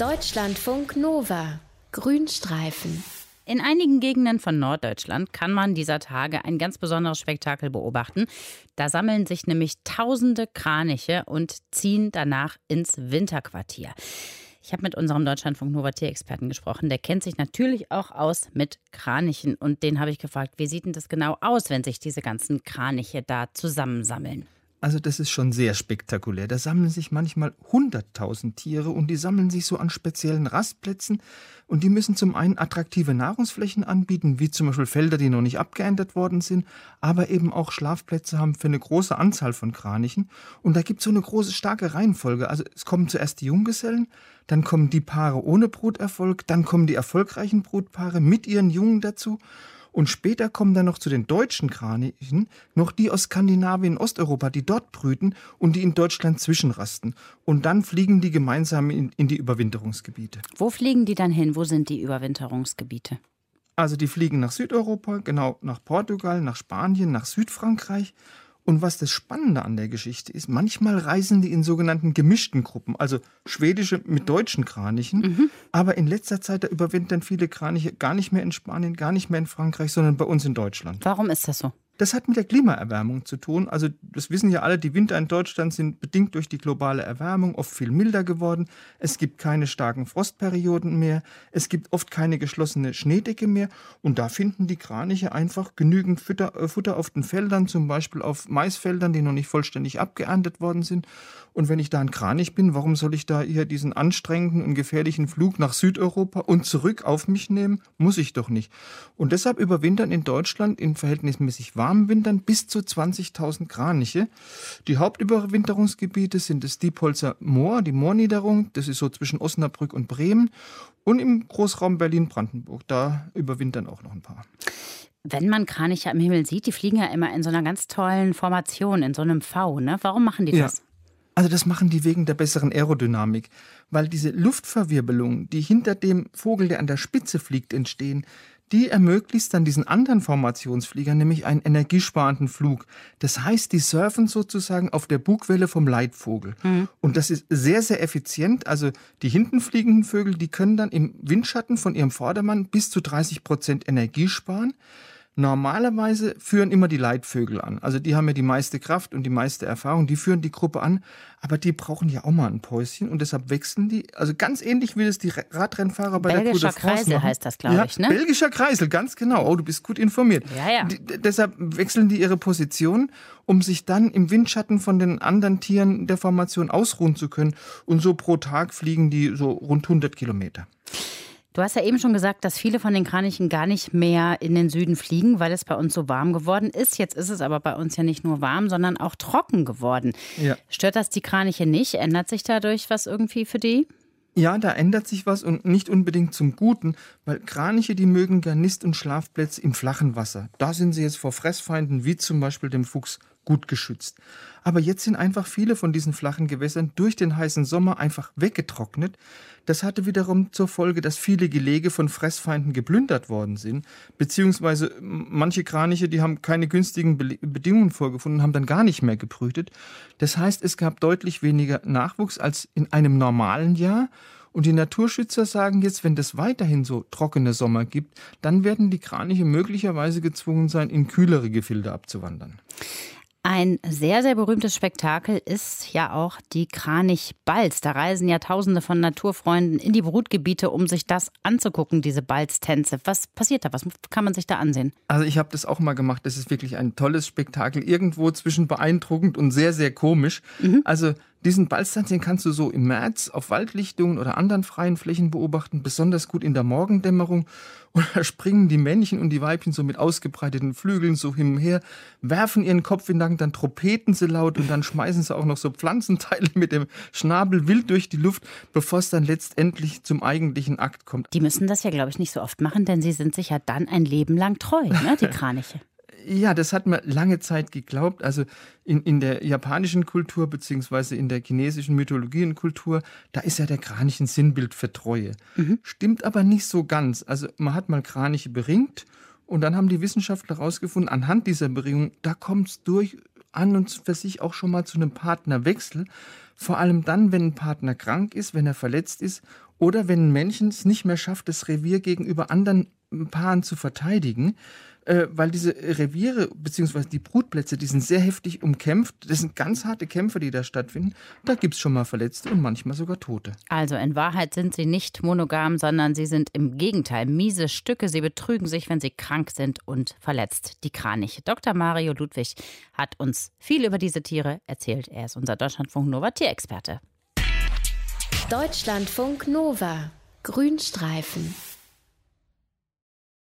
Deutschlandfunk Nova. Grünstreifen. In einigen Gegenden von Norddeutschland kann man dieser Tage ein ganz besonderes Spektakel beobachten. Da sammeln sich nämlich tausende Kraniche und ziehen danach ins Winterquartier. Ich habe mit unserem Deutschlandfunk Nova Tierexperten gesprochen. Der kennt sich natürlich auch aus mit Kranichen. Und den habe ich gefragt, wie sieht denn das genau aus, wenn sich diese ganzen Kraniche da zusammensammeln? Also das ist schon sehr spektakulär. Da sammeln sich manchmal hunderttausend Tiere und die sammeln sich so an speziellen Rastplätzen und die müssen zum einen attraktive Nahrungsflächen anbieten, wie zum Beispiel Felder, die noch nicht abgeändert worden sind, aber eben auch Schlafplätze haben für eine große Anzahl von Kranichen. Und da gibt es so eine große, starke Reihenfolge. Also es kommen zuerst die Junggesellen, dann kommen die Paare ohne Bruterfolg, dann kommen die erfolgreichen Brutpaare mit ihren Jungen dazu. Und später kommen dann noch zu den deutschen Kranichen noch die aus Skandinavien, Osteuropa, die dort brüten und die in Deutschland zwischenrasten. Und dann fliegen die gemeinsam in, in die Überwinterungsgebiete. Wo fliegen die dann hin? Wo sind die Überwinterungsgebiete? Also die fliegen nach Südeuropa, genau nach Portugal, nach Spanien, nach Südfrankreich und was das Spannende an der Geschichte ist, manchmal reisen die in sogenannten gemischten Gruppen, also schwedische mit deutschen Kranichen. Mhm. Aber in letzter Zeit, da überwintern viele Kraniche gar nicht mehr in Spanien, gar nicht mehr in Frankreich, sondern bei uns in Deutschland. Warum ist das so? Das hat mit der Klimaerwärmung zu tun. Also das wissen ja alle, die Winter in Deutschland sind bedingt durch die globale Erwärmung oft viel milder geworden. Es gibt keine starken Frostperioden mehr. Es gibt oft keine geschlossene Schneedecke mehr. Und da finden die Kraniche einfach genügend Futter, äh, Futter auf den Feldern, zum Beispiel auf Maisfeldern, die noch nicht vollständig abgeerntet worden sind. Und wenn ich da ein Kranich bin, warum soll ich da hier diesen anstrengenden und gefährlichen Flug nach Südeuropa und zurück auf mich nehmen? Muss ich doch nicht. Und deshalb überwintern in Deutschland in verhältnismäßig warmen Wintern bis zu 20.000 Kraniche. Die Hauptüberwinterungsgebiete sind das Diepholzer Moor, die Moorniederung, das ist so zwischen Osnabrück und Bremen. Und im Großraum Berlin-Brandenburg, da überwintern auch noch ein paar. Wenn man Kraniche am Himmel sieht, die fliegen ja immer in so einer ganz tollen Formation, in so einem V. Ne? Warum machen die das? Ja. Also das machen die wegen der besseren Aerodynamik, weil diese Luftverwirbelungen, die hinter dem Vogel, der an der Spitze fliegt, entstehen, die ermöglicht dann diesen anderen Formationsfliegern nämlich einen energiesparenden Flug. Das heißt, die surfen sozusagen auf der Bugwelle vom Leitvogel. Mhm. Und das ist sehr, sehr effizient. Also die hinten fliegenden Vögel, die können dann im Windschatten von ihrem Vordermann bis zu 30 Prozent Energie sparen. Normalerweise führen immer die Leitvögel an. Also die haben ja die meiste Kraft und die meiste Erfahrung. Die führen die Gruppe an, aber die brauchen ja auch mal ein Päuschen und deshalb wechseln die. Also ganz ähnlich wie das die Radrennfahrer bei Belgischer der Tour de France Kreisel machen. heißt das, glaube ja, ich, ne? Belgischer Kreisel, ganz genau. Oh, du bist gut informiert. Ja, ja. Die, deshalb wechseln die ihre Position, um sich dann im Windschatten von den anderen Tieren der Formation ausruhen zu können. Und so pro Tag fliegen die so rund 100 Kilometer. Du hast ja eben schon gesagt, dass viele von den Kranichen gar nicht mehr in den Süden fliegen, weil es bei uns so warm geworden ist. Jetzt ist es aber bei uns ja nicht nur warm, sondern auch trocken geworden. Ja. Stört das die Kraniche nicht? Ändert sich dadurch was irgendwie für die? Ja, da ändert sich was und nicht unbedingt zum Guten, weil Kraniche, die mögen gern Nist- und Schlafplätze im flachen Wasser. Da sind sie jetzt vor Fressfeinden wie zum Beispiel dem Fuchs gut geschützt. Aber jetzt sind einfach viele von diesen flachen Gewässern durch den heißen Sommer einfach weggetrocknet. Das hatte wiederum zur Folge, dass viele Gelege von Fressfeinden geplündert worden sind, beziehungsweise manche Kraniche, die haben keine günstigen Be Bedingungen vorgefunden, haben dann gar nicht mehr gebrütet. Das heißt, es gab deutlich weniger Nachwuchs als in einem normalen Jahr. Und die Naturschützer sagen jetzt, wenn es weiterhin so trockene Sommer gibt, dann werden die Kraniche möglicherweise gezwungen sein, in kühlere Gefilde abzuwandern. Ein sehr, sehr berühmtes Spektakel ist ja auch die Kranich-Balz. Da reisen ja Tausende von Naturfreunden in die Brutgebiete, um sich das anzugucken, diese Balztänze. Was passiert da? Was kann man sich da ansehen? Also ich habe das auch mal gemacht. Das ist wirklich ein tolles Spektakel. Irgendwo zwischen beeindruckend und sehr, sehr komisch. Mhm. Also diesen Balztanz, den kannst du so im März auf Waldlichtungen oder anderen freien Flächen beobachten, besonders gut in der Morgendämmerung. Und da springen die Männchen und die Weibchen so mit ausgebreiteten Flügeln so hin und her, werfen ihren Kopf in Dank, dann trompeten sie laut und dann schmeißen sie auch noch so Pflanzenteile mit dem Schnabel wild durch die Luft, bevor es dann letztendlich zum eigentlichen Akt kommt. Die müssen das ja, glaube ich, nicht so oft machen, denn sie sind sich ja dann ein Leben lang treu, ne, die Kraniche. Ja, das hat man lange Zeit geglaubt. Also in, in der japanischen Kultur beziehungsweise in der chinesischen Mythologie und Kultur, da ist ja der Kranich ein Sinnbild für Treue. Mhm. Stimmt aber nicht so ganz. Also man hat mal Kraniche beringt und dann haben die Wissenschaftler herausgefunden, anhand dieser Beringung, da kommt es durch an und für sich auch schon mal zu einem Partnerwechsel. Vor allem dann, wenn ein Partner krank ist, wenn er verletzt ist oder wenn ein Männchen es nicht mehr schafft, das Revier gegenüber anderen Paaren zu verteidigen äh, weil diese Reviere bzw. die Brutplätze, die sind sehr heftig umkämpft. Das sind ganz harte Kämpfe, die da stattfinden. Da gibt es schon mal Verletzte und manchmal sogar Tote. Also in Wahrheit sind sie nicht monogam, sondern sie sind im Gegenteil miese Stücke. Sie betrügen sich, wenn sie krank sind und verletzt. Die Kraniche. Dr. Mario Ludwig hat uns viel über diese Tiere erzählt. Er ist unser Deutschlandfunk Nova Tierexperte. Deutschlandfunk Nova Grünstreifen.